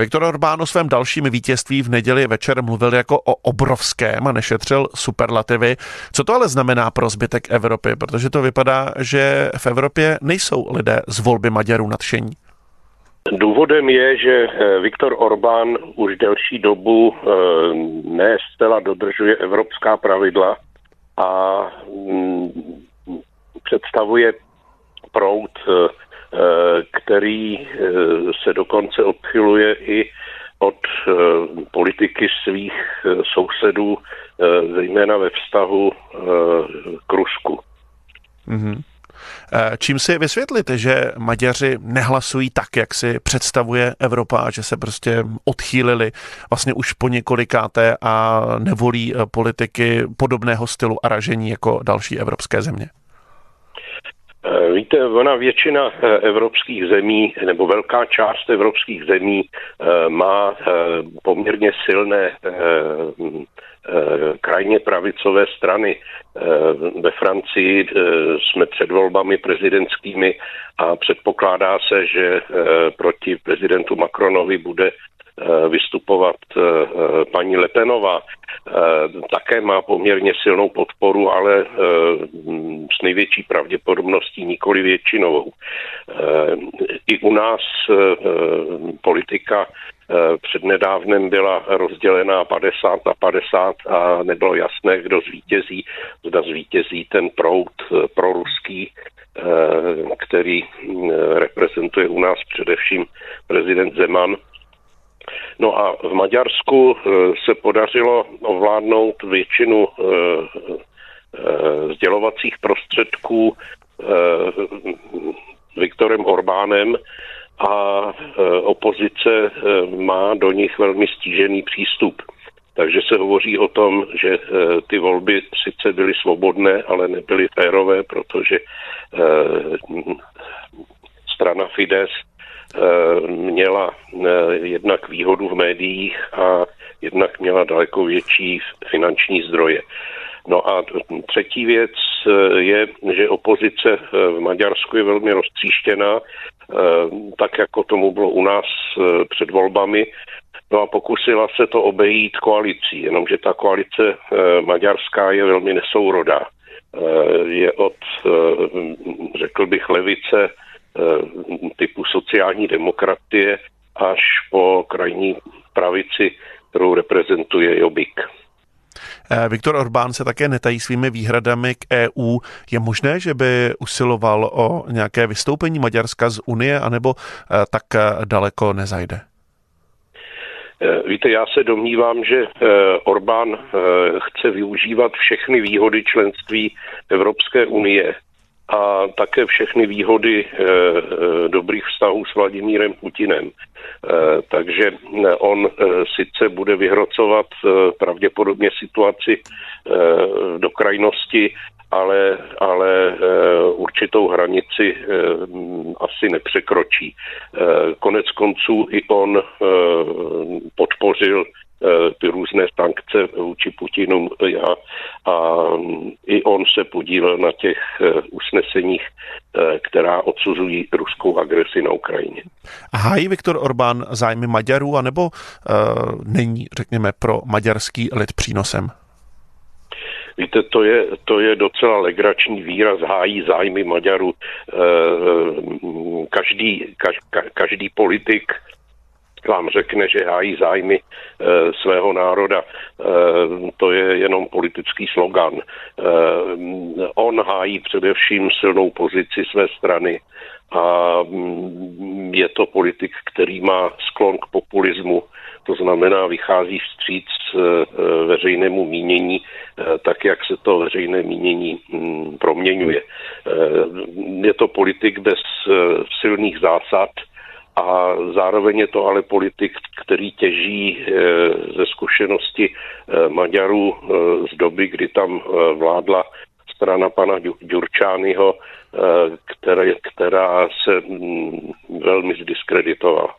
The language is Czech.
Viktor Orbán o svém dalším vítězství v neděli večer mluvil jako o obrovském a nešetřil superlativy. Co to ale znamená pro zbytek Evropy? Protože to vypadá, že v Evropě nejsou lidé z volby Maďarů nadšení. Důvodem je, že eh, Viktor Orbán už delší dobu eh, ne zcela dodržuje evropská pravidla a mm, představuje proud eh, který eh, se dokonce odchyluje i od eh, politiky svých sousedů, zejména ve vztahu k Rusku. Mm-hmm. Čím si vysvětlíte, že Maďaři nehlasují tak, jak si představuje Evropa a že se prostě odchýlili vlastně už po několikáté a nevolí politiky podobného stylu a ražení jako další evropské země? Eh, víte, ona většina eh, evropských zemí, nebo velká část evropských zemí eh, má poměrně silné krajně pravicové strany. Ve Francii jsme před volbami prezidentskými a předpokládá se, že proti prezidentu Macronovi bude vystupovat paní Lepenová. Také má poměrně silnou podporu, ale s největší pravděpodobností nikoli většinovou. I u nás politika přednedávnem byla rozdělená 50 na 50 a nebylo jasné, kdo zvítězí. Zda zvítězí ten proud proruský, který reprezentuje u nás především prezident Zeman, No a v Maďarsku eh, se podařilo ovládnout většinu eh, eh, sdělovacích prostředků Viktorem Orbánem a opozice má do nich velmi stížený přístup. Takže se hovoří o tom, že ty volby sice byly svobodné, ale nebyly férové, protože strana Fides měla eh, jednak výhodu v médiích a jednak měla daleko větší finanční zdroje. No a třetí věc eh, je, že opozice v Maďarsku je velmi roztříštěná, tak jako tomu bylo u nás před volbami. No a pokusila se to obejít koalicí, jenomže ta koalice maďarská je velmi nesourodá. Je od, řekl bych, levice Eh, typu sociální demokratie až po krajní pravici, kterou reprezentuje Jobik. Eh, Viktor Orbán se také netají svými výhradami k EU. Je možné, že by usiloval o nějaké vystoupení Maďarska z Unie, anebo eh, tak daleko nezajde? Víte, já se domnívám, že Orbán chce využívat všechny výhody členství Evropské unie a také všechny výhody e, e, dobrých vztahů s Vladimírem Putinem. E, takže on sice bude vyhrocovat pravděpodobně situaci do krajnosti, ale, ale určitou hranici asi nepřekročí. Konec konců i on podpořil Eh, ty různé sankce vůči Putinu a, a i on se podílel na těch eh, usneseních, eh, která odsuzují ruskou agresi na Ukrajině. A hájí Viktor Orbán zájmy Maďarů, anebo uh, není, řekněme, pro maďarský lid přínosem? Víte, to je, to je docela legrační výraz, hájí zájmy Maďarů. Každý, každý politik vám řekne, že hájí zájmy e, svého národa. To je jenom politický slogan. On hájí především silnou pozici své strany a mm, je to politik, který má sklon k populismu, to znamená vychází vstříc veřejnému mínění, tak jak se to veřejné mínění mm, proměňuje. Je to politik bez silných zásad, a zároveň je to ale politik, který těží ze zkušenosti Maďarů z doby, kdy tam vládla strana pana Ďurčányho, která, která se mm, velmi zdiskreditovala.